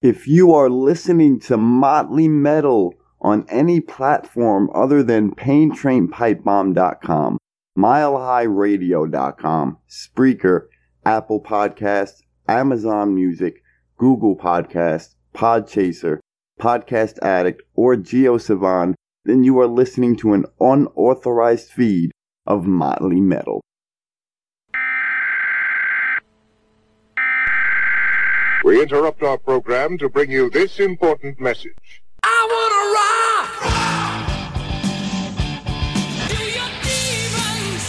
If you are listening to Motley Metal on any platform other than PainTrainPipeBomb.com, MileHighRadio.com, Spreaker, Apple Podcasts, Amazon Music, Google Podcasts, Podchaser, Podcast Addict, or JioSaavn, then you are listening to an unauthorized feed of Motley Metal. We interrupt our program to bring you this important message. I wanna rock! Do your demons,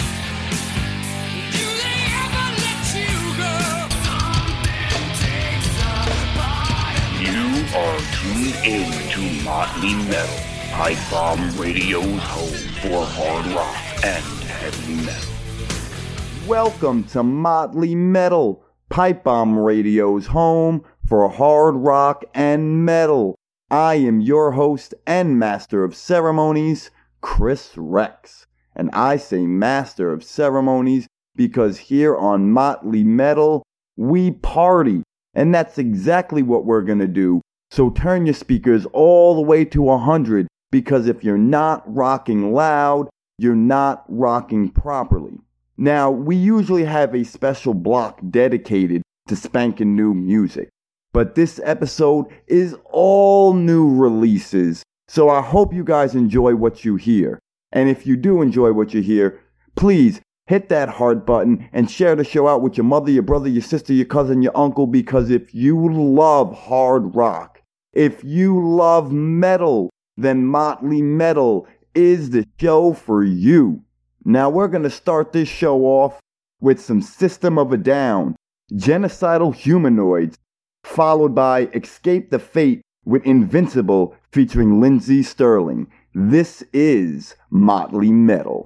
do they ever let you go? You are tuned in to Motley Metal, Pipe Bomb Radio's home for hard rock and heavy metal. Welcome to Motley Metal, Pipe Bomb Radio's home for hard rock and metal. I am your host and master of ceremonies, Chris Rex. And I say master of ceremonies because here on Motley Metal, we party. And that's exactly what we're going to do. So turn your speakers all the way to 100 because if you're not rocking loud, you're not rocking properly. Now, we usually have a special block dedicated to spanking new music, but this episode is all new releases, so I hope you guys enjoy what you hear. And if you do enjoy what you hear, please hit that heart button and share the show out with your mother, your brother, your sister, your cousin, your uncle, because if you love hard rock, if you love metal, then Motley Metal is the show for you. Now we're going to start this show off with some System of a Down, Genocidal Humanoids, followed by Escape the Fate with Invincible featuring Lindsey Stirling. This is Motley Metal.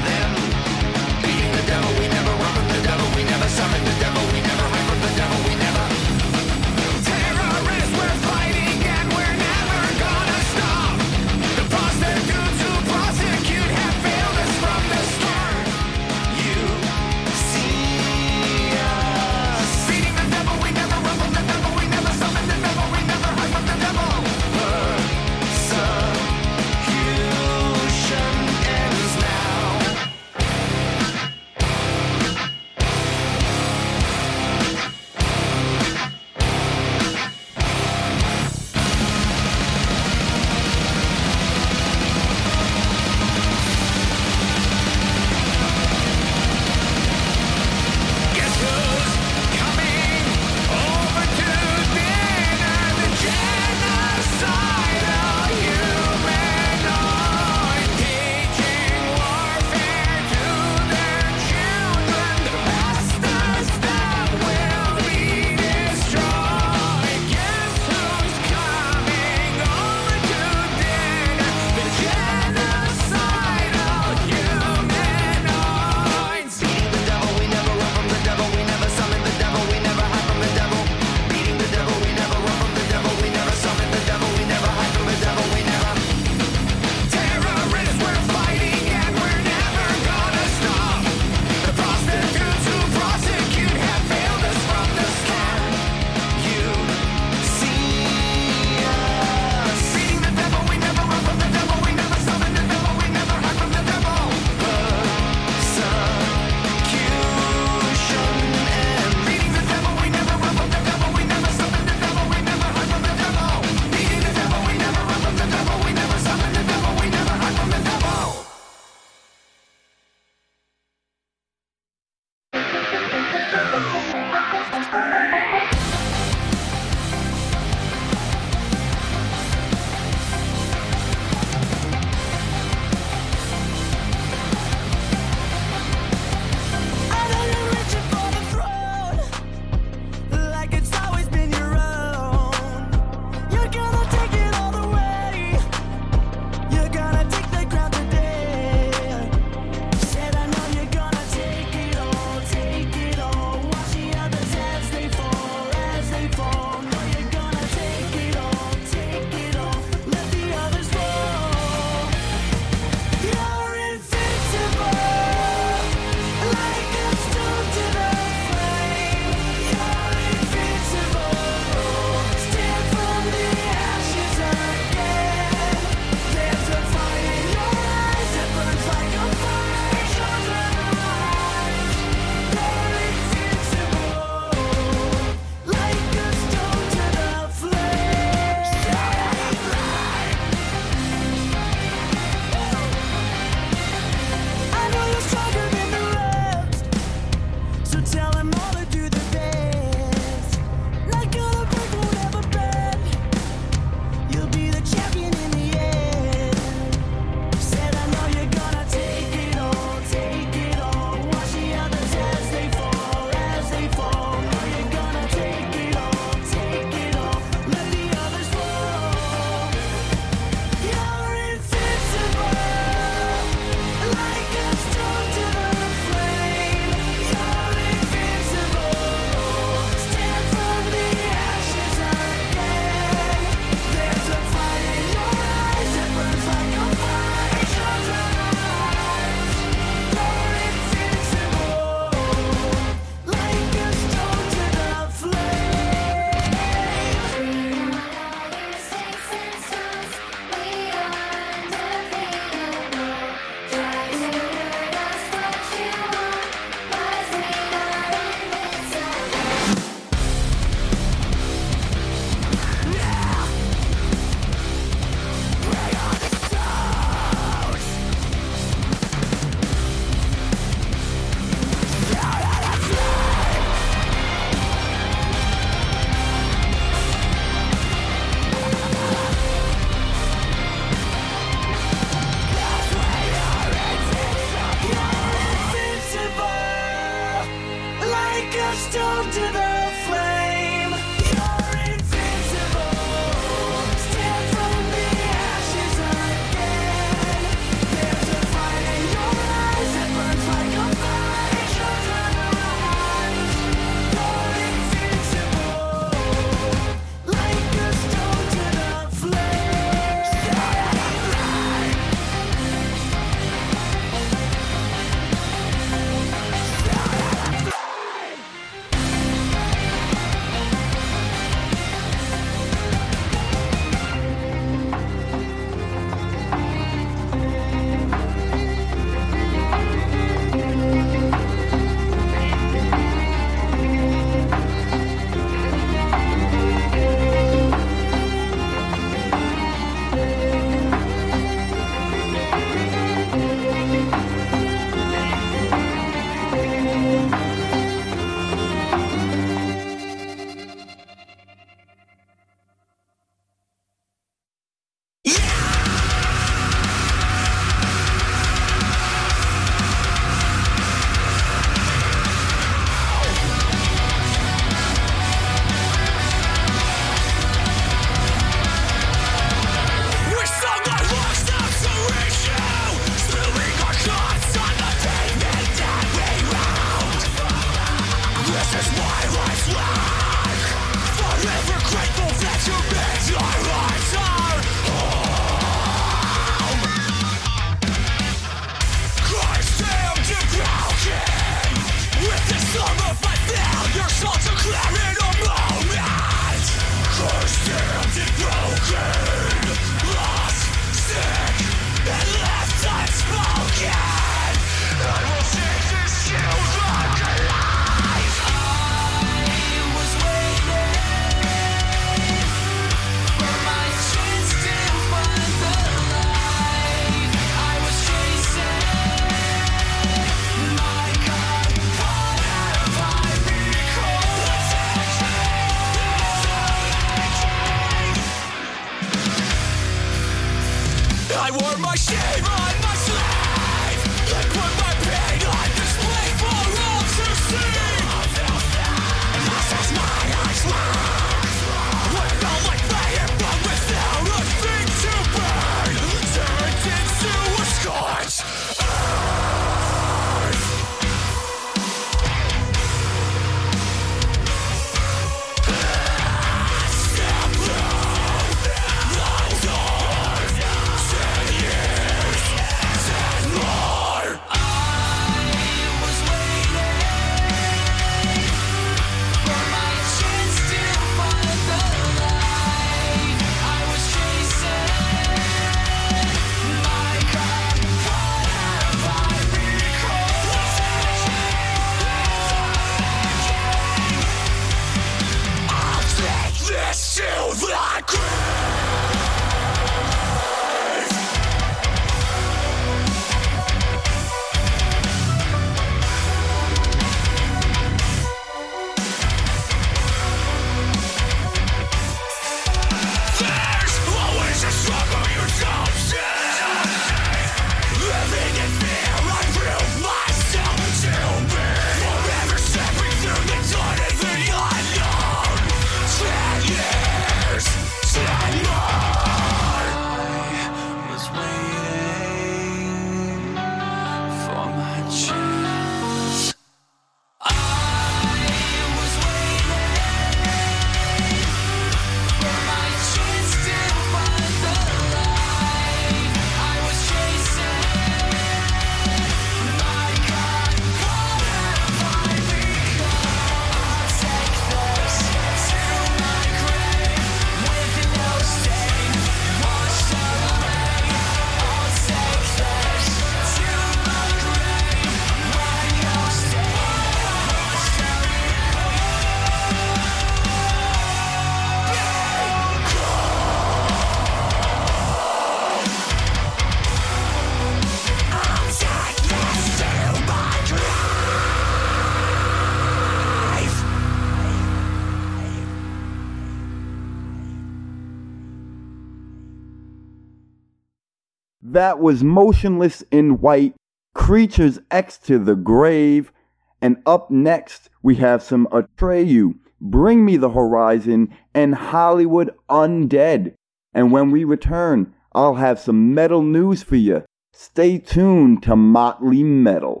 That was Motionless in White, Creatures X to the Grave, And up next, we have some Atreyu, Bring Me the Horizon, and Hollywood Undead. And when we return, I'll have some metal news for you. Stay tuned to Motley Metal.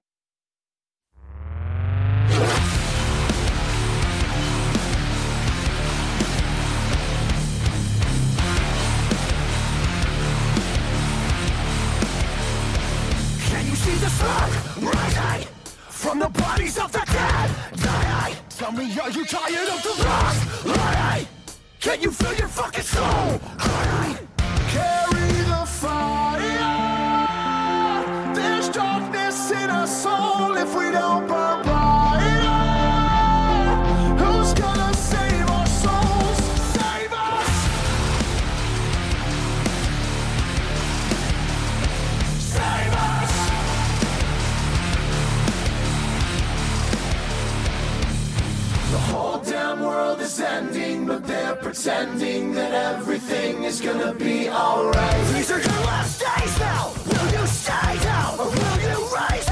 See rising from the bodies of the dead? Die, Tell me, are you tired of the lost? Lie, Can you feel your fucking soul? Lie, Carry the fire. There's darkness in our soul if we don't burn world is ending, but they're pretending that everything is gonna be alright. These are your last days now. Will you stay down or will you rise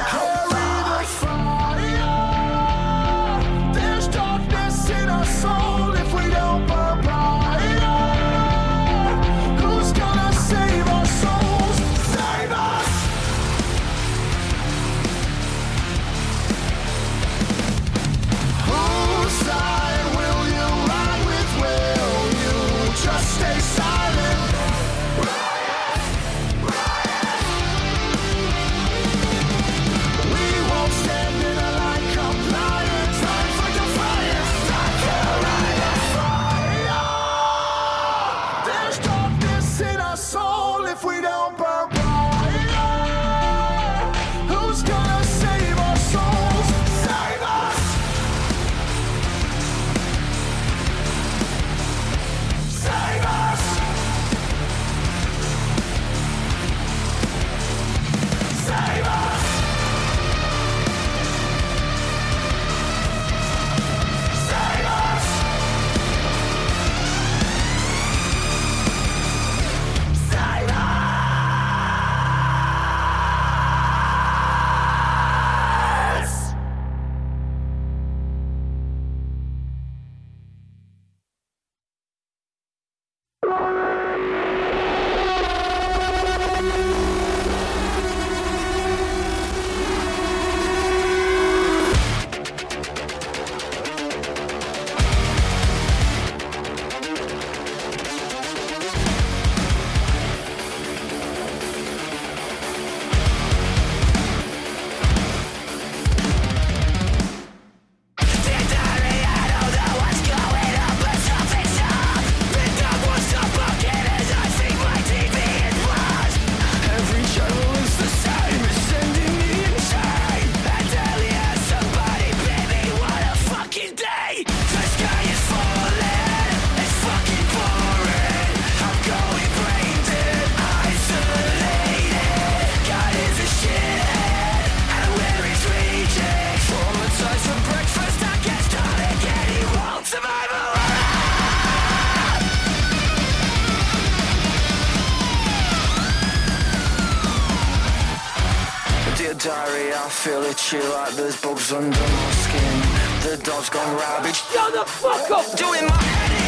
feel like there's bugs under my skin. The dog's gone rabid. Shut the fuck up! Doing my head in.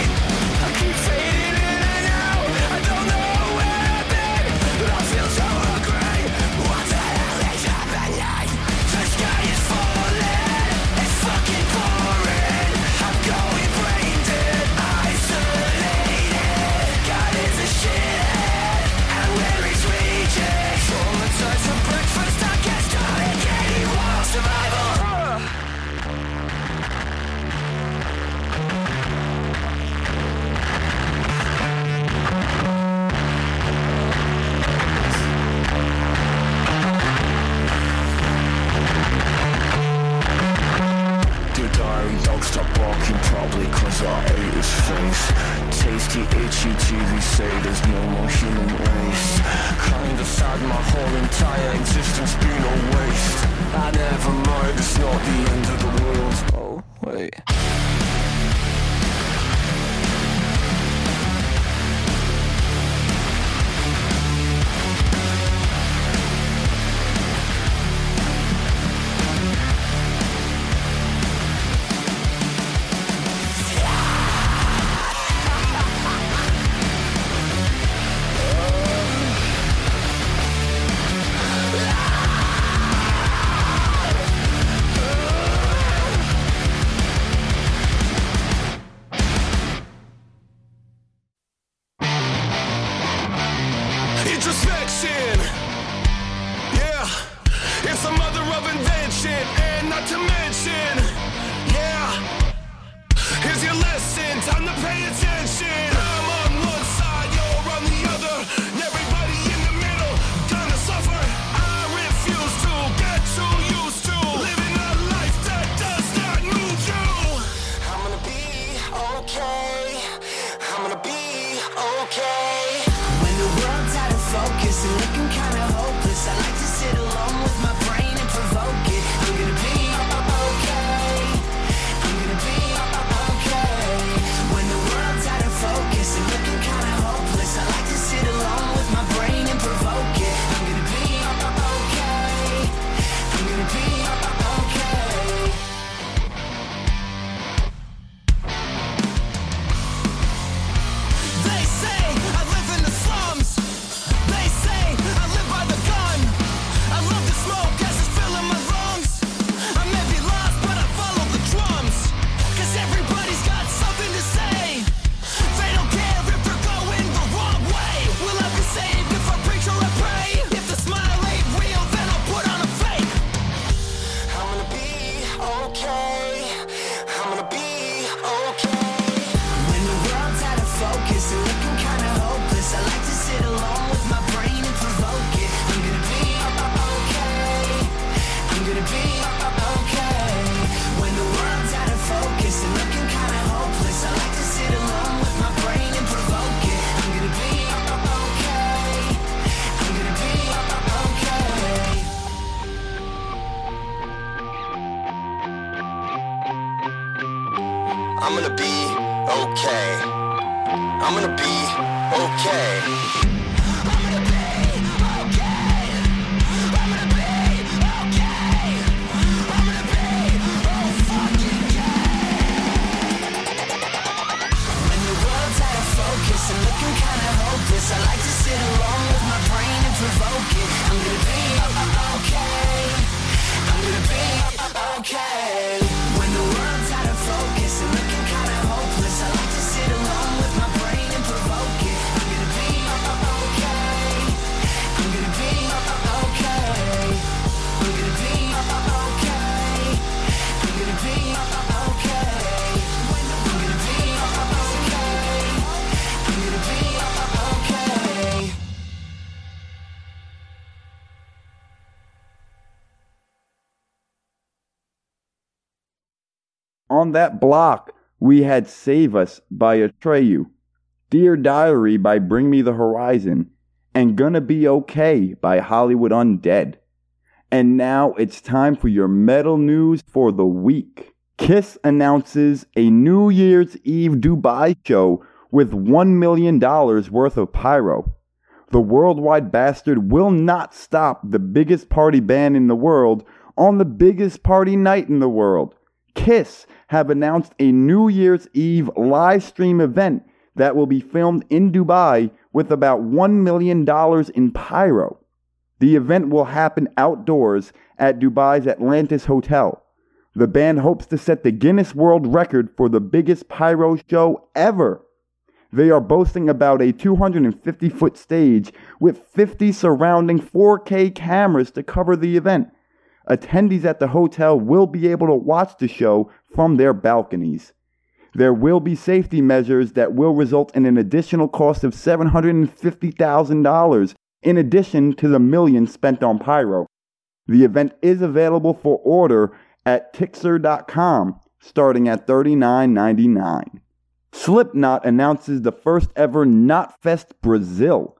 To mention. That block, we had Save Us by Atreyu, Dear Diary by Bring Me the Horizon, and Gonna Be Okay by Hollywood Undead. And now it's time for your metal news for the week. Kiss announces a New Year's Eve Dubai show with $1 million worth of pyro. The worldwide bastard will not stop the biggest party band in the world on the biggest party night in the world. Kiss have announced a New Year's Eve live stream event that will be filmed in Dubai with about $1 million in pyro. The event will happen outdoors at Dubai's Atlantis Hotel. The band hopes to set the Guinness World Record for the biggest pyro show ever. They are boasting about a 250 foot stage with 50 surrounding 4K cameras to cover the event. Attendees at the hotel will be able to watch the show from their balconies. There will be safety measures that will result in an additional cost of $750,000 in addition to the millions spent on pyro. The event is available for order at Tixer.com starting at $39.99. Slipknot announces the first ever Knotfest Brazil.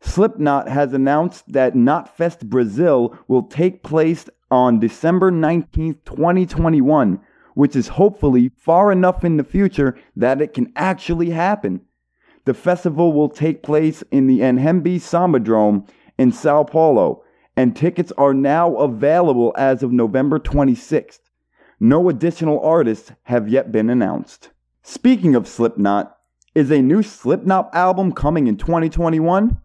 Slipknot has announced that Knotfest Brazil will take place on December 19th, 2021, which is hopefully far enough in the future that it can actually happen. The festival will take place in the Anhembi Sambadrome in Sao Paulo, and tickets are now available as of November 26th. No additional artists have yet been announced. Speaking of Slipknot, is a new Slipknot album coming in 2021?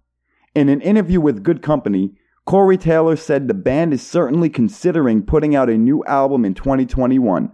In an interview with Good Company, Corey Taylor said the band is certainly considering putting out a new album in 2021.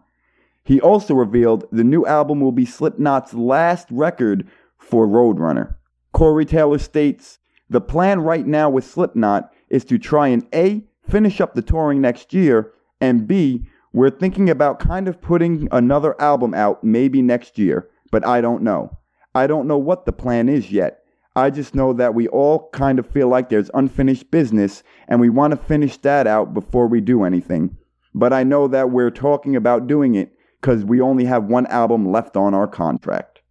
He also revealed the new album will be Slipknot's last record for Roadrunner. Corey Taylor states, The plan right now with Slipknot is to try and A, finish up the touring next year, and B, We're thinking about kind of putting another album out maybe next year, but I don't know. I don't know what the plan is yet. I just know that we all kind of feel like there's unfinished business and we want to finish that out before we do anything. But I know that we're talking about doing it because we only have one album left on our contract.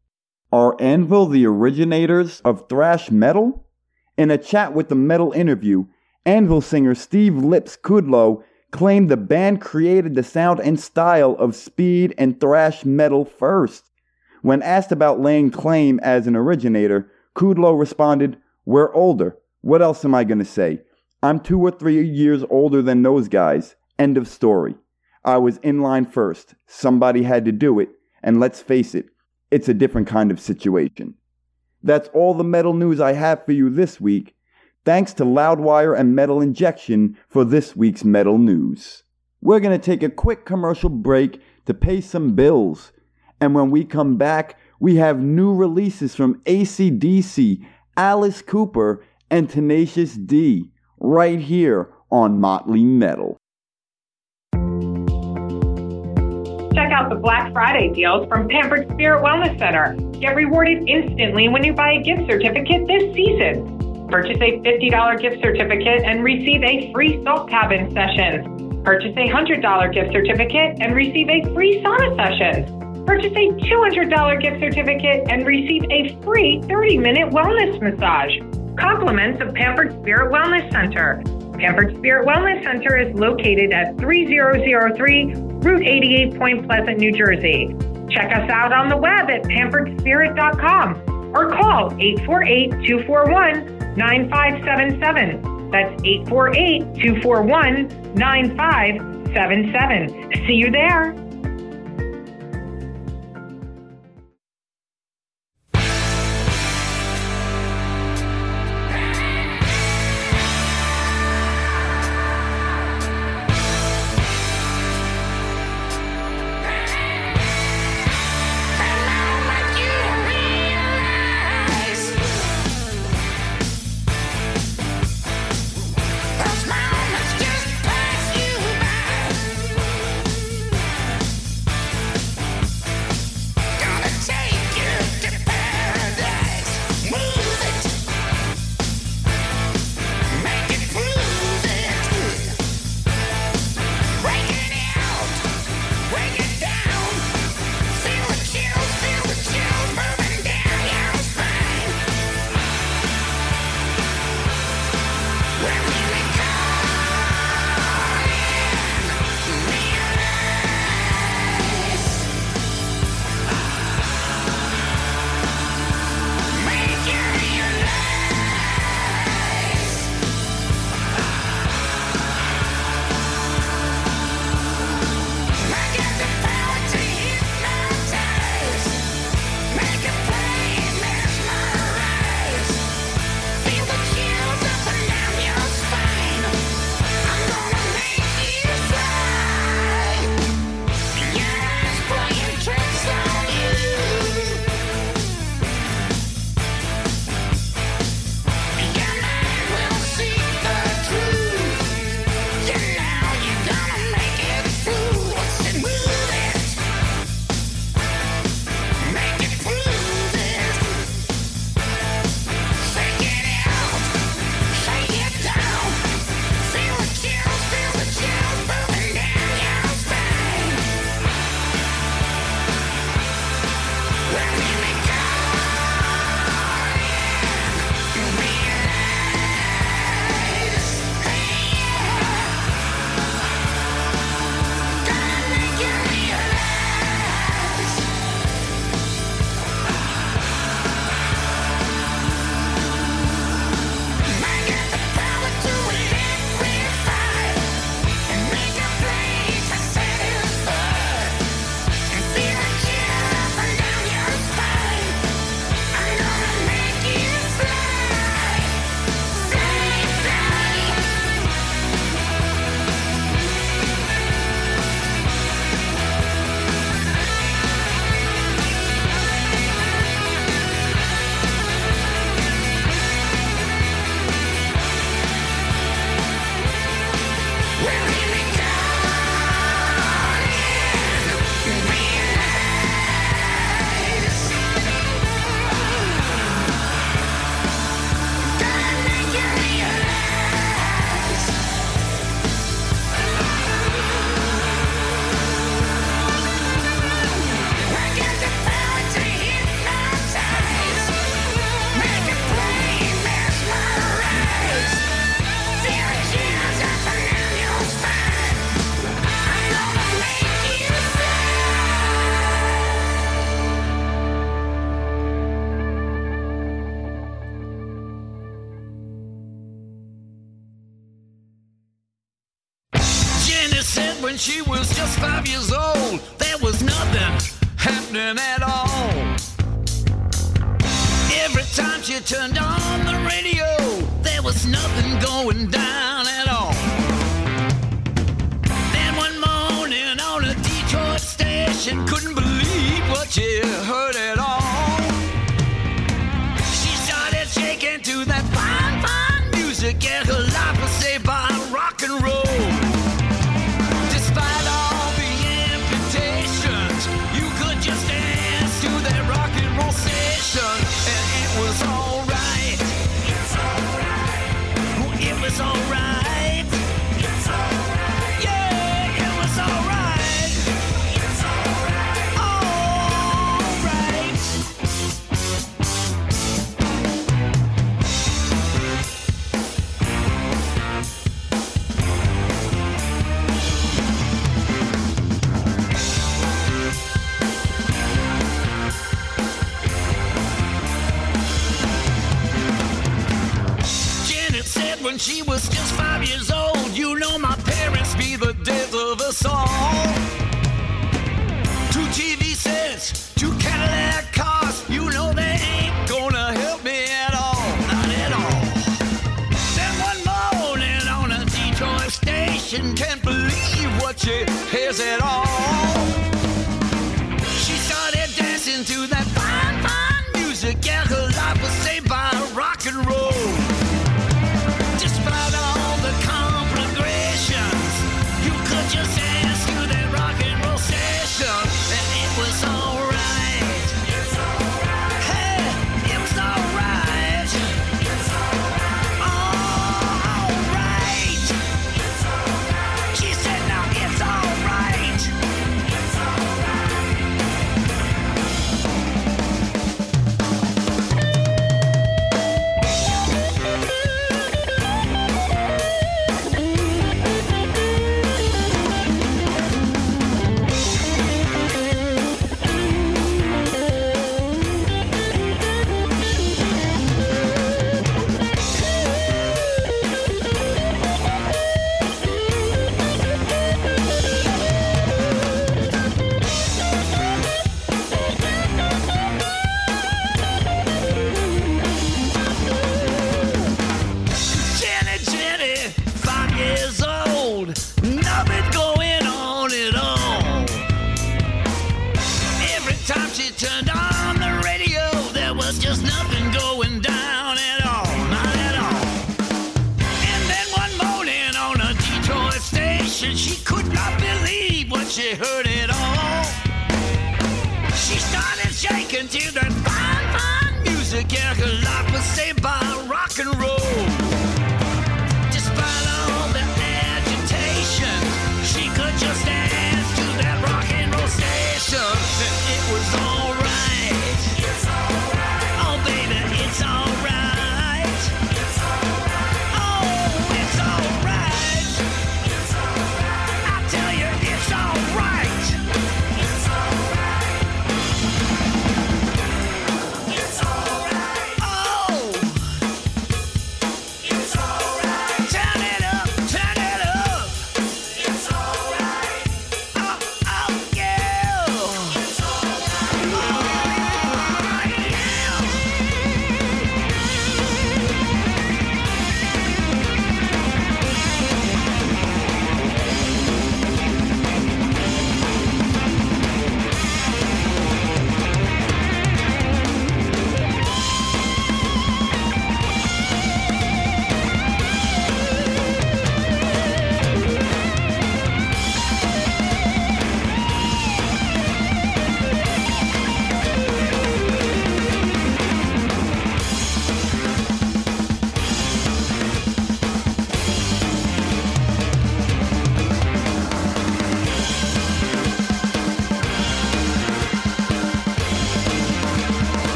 Are Anvil the originators of thrash metal? In a chat with the Metal Interview, Anvil singer Steve Lips Kudlow claimed the band created the sound and style of speed and thrash metal first. When asked about laying claim as an originator, Kudlow responded, We're older. What else am I going to say? I'm two or three years older than those guys. End of story. I was in line first. Somebody had to do it. And let's face it, it's a different kind of situation. That's all the metal news I have for you this week. Thanks to Loudwire and Metal Injection for this week's metal news. We're going to take a quick commercial break to pay some bills. And when we come back, we have new releases from ACDC, Alice Cooper, and Tenacious D right here on Motley Metal. Check out the Black Friday deals from Pampered Spirit Wellness Center. Get rewarded instantly when you buy a gift certificate this season. Purchase a $50 gift certificate and receive a free salt cabin session. Purchase a $100 gift certificate and receive a free sauna session. Purchase a $200 gift certificate and receive a free 30 minute wellness massage. Compliments of Pampered Spirit Wellness Center. Pampered Spirit Wellness Center is located at 3003 Route 88 Point Pleasant, New Jersey. Check us out on the web at pamperedspirit.com or call 848 241 9577. That's 848 241 9577. See you there. just five years old. You know my parents be the death of us all. Two TV sets, two Cadillac cars. You know they ain't gonna help me at all, not at all. Then one morning on a Detroit station, can't believe what you hears at all.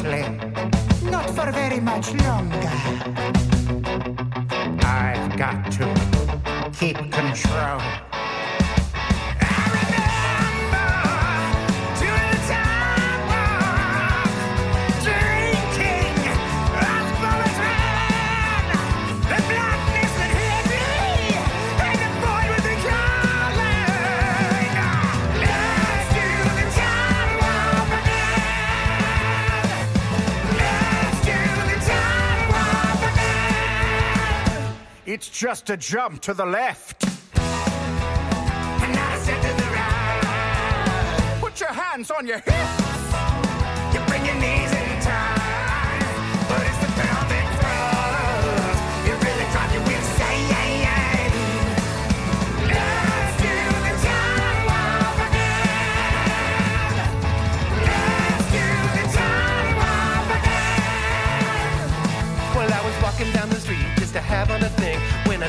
slim. just a jump to the left. And to the right. Put your hands on your hips.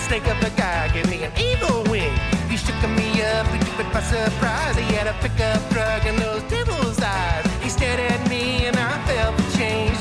Snake of a guy gave me an evil wing. He shook me up, he took it by surprise. He had a pickup truck and those devil's eyes. He stared at me and I felt the change.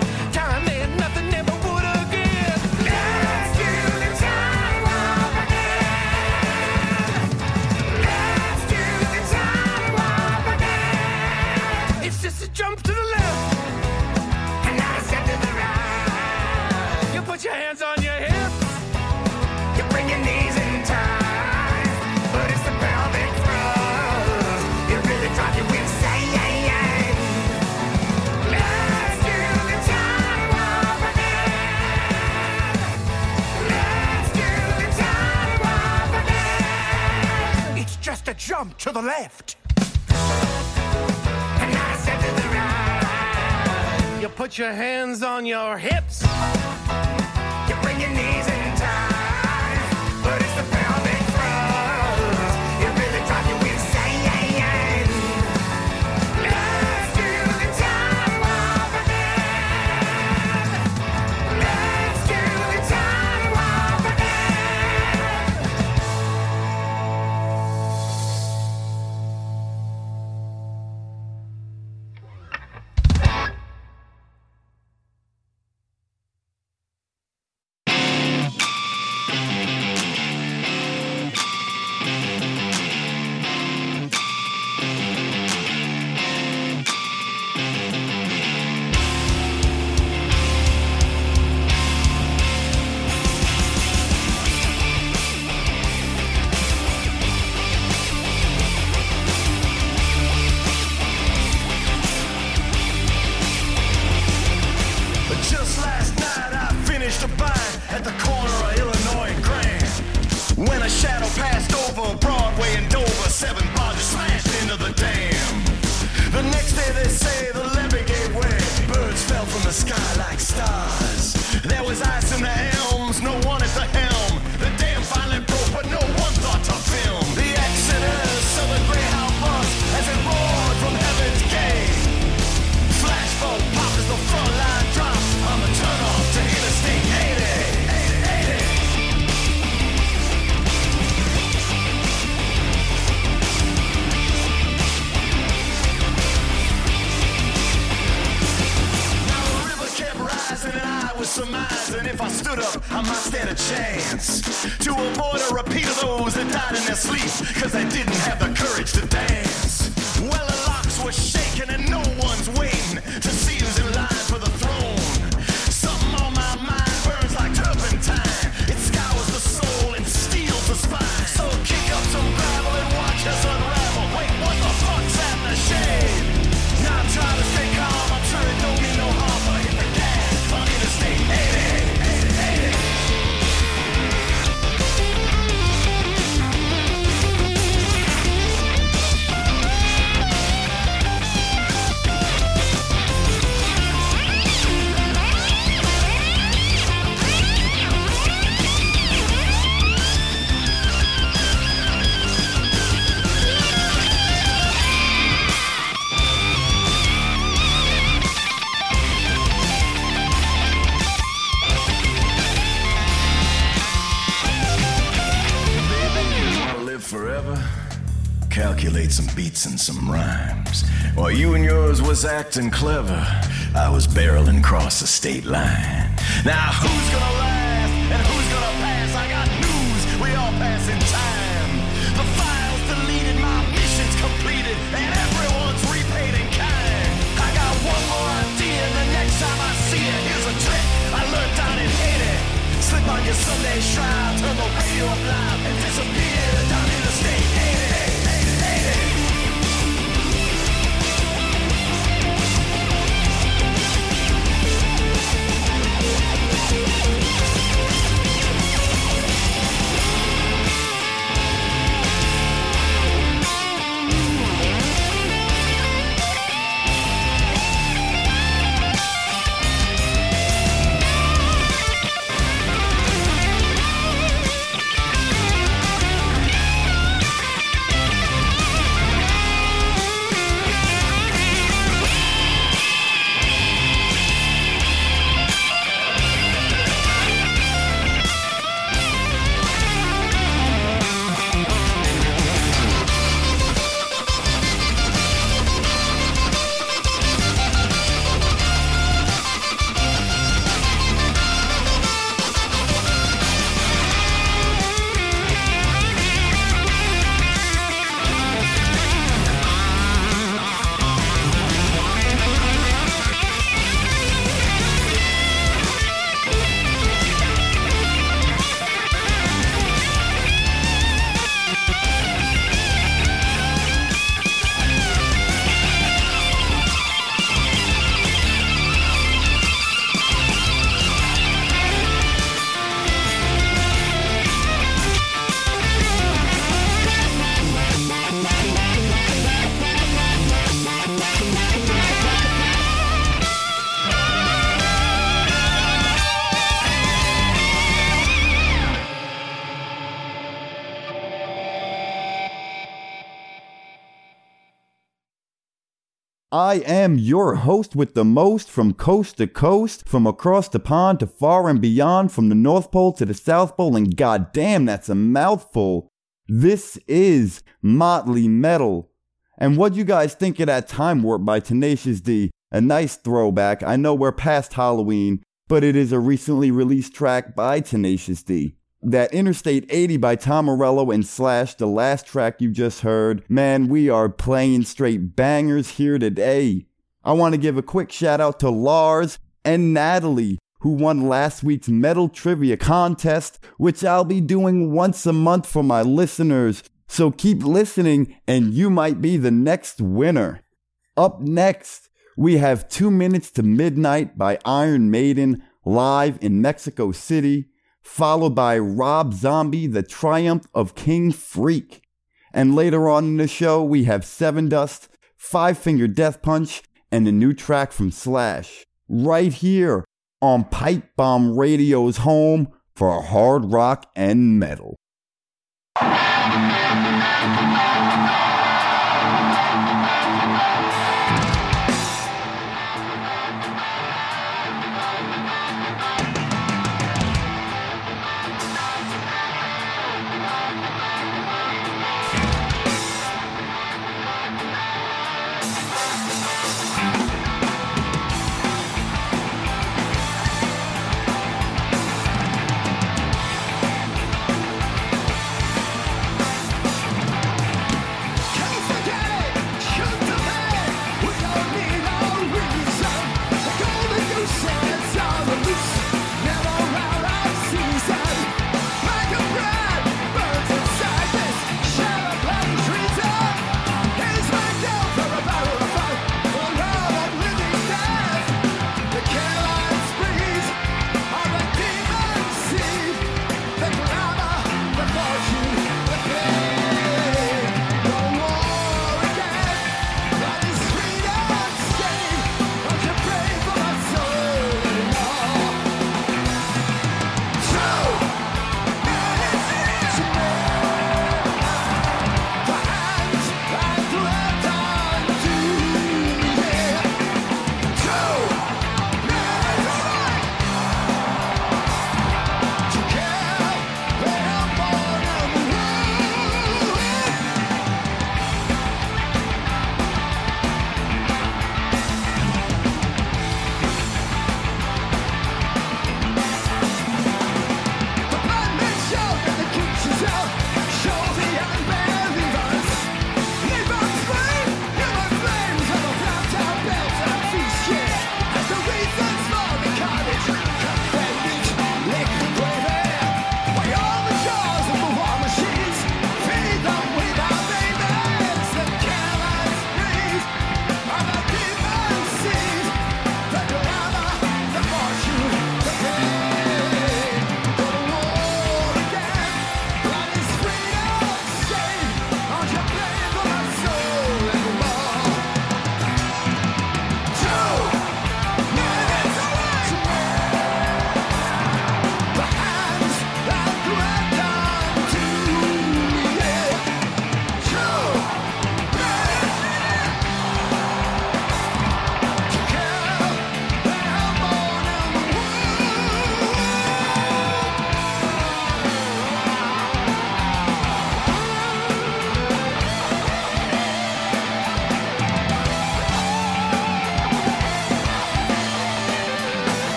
to the left. To the right. You put your hands on your hips. Was acting clever, I was barreling across the state line. Now who's gonna last and who's gonna pass? I got news, we all pass in time. The files deleted, my mission's completed, and everyone's repaid in kind. I got one more idea, the next time I see it, here's a trick I learned down in Haiti. Slip on your Sunday shroud, turn the radio up loud, and disappear I am your host with the most from coast to coast, from across the pond to far and beyond, from the North Pole to the South Pole, and goddamn, that's a mouthful. This is Motley Metal. And what you guys think of that Time Warp by Tenacious D? A nice throwback. I know we're past Halloween, but it is a recently released track by Tenacious D. That Interstate 80 by Tom Morello and Slash, the last track you just heard. Man, we are playing straight bangers here today. I want to give a quick shout out to Lars and Natalie, who won last week's metal trivia contest, which I'll be doing once a month for my listeners. So keep listening and you might be the next winner. Up next, we have Two Minutes to Midnight by Iron Maiden live in Mexico City, followed by Rob Zombie, The Triumph of King Freak. And later on in the show, we have Sevendust, Five Finger Death Punch, and a new track from Slash. Right here on Pipe Bomb Radio's home for hard rock and metal.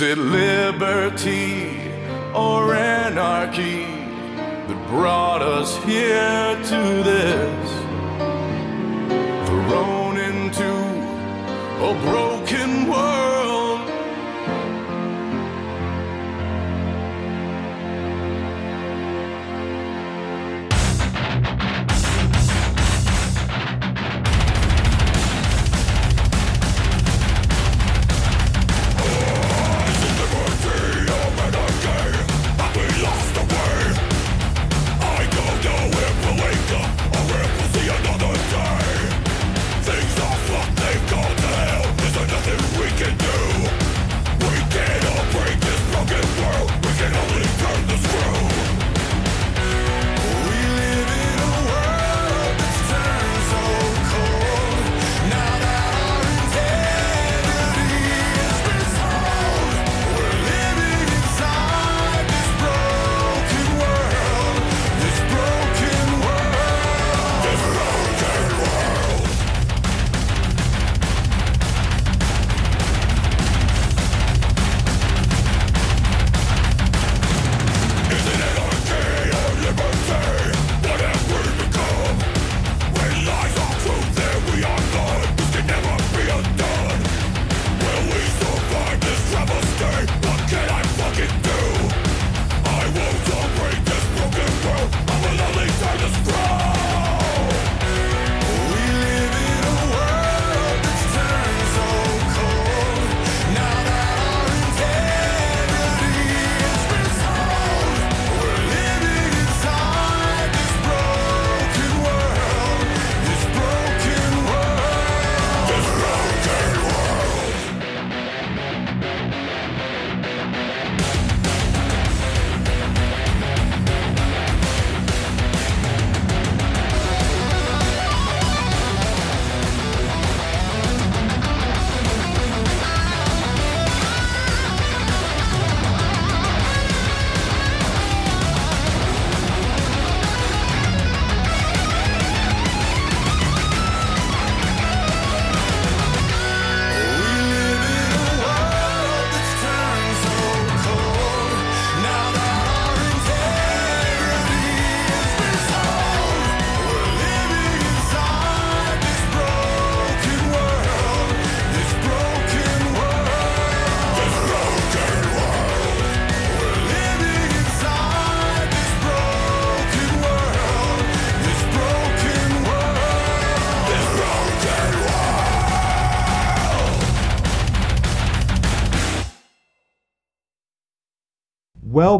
Is it liberty or anarchy that brought us here to this?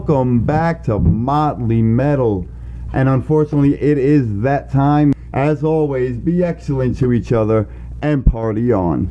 Welcome back to Motley Metal. And unfortunately, it is that time. As always, be excellent to each other and party on.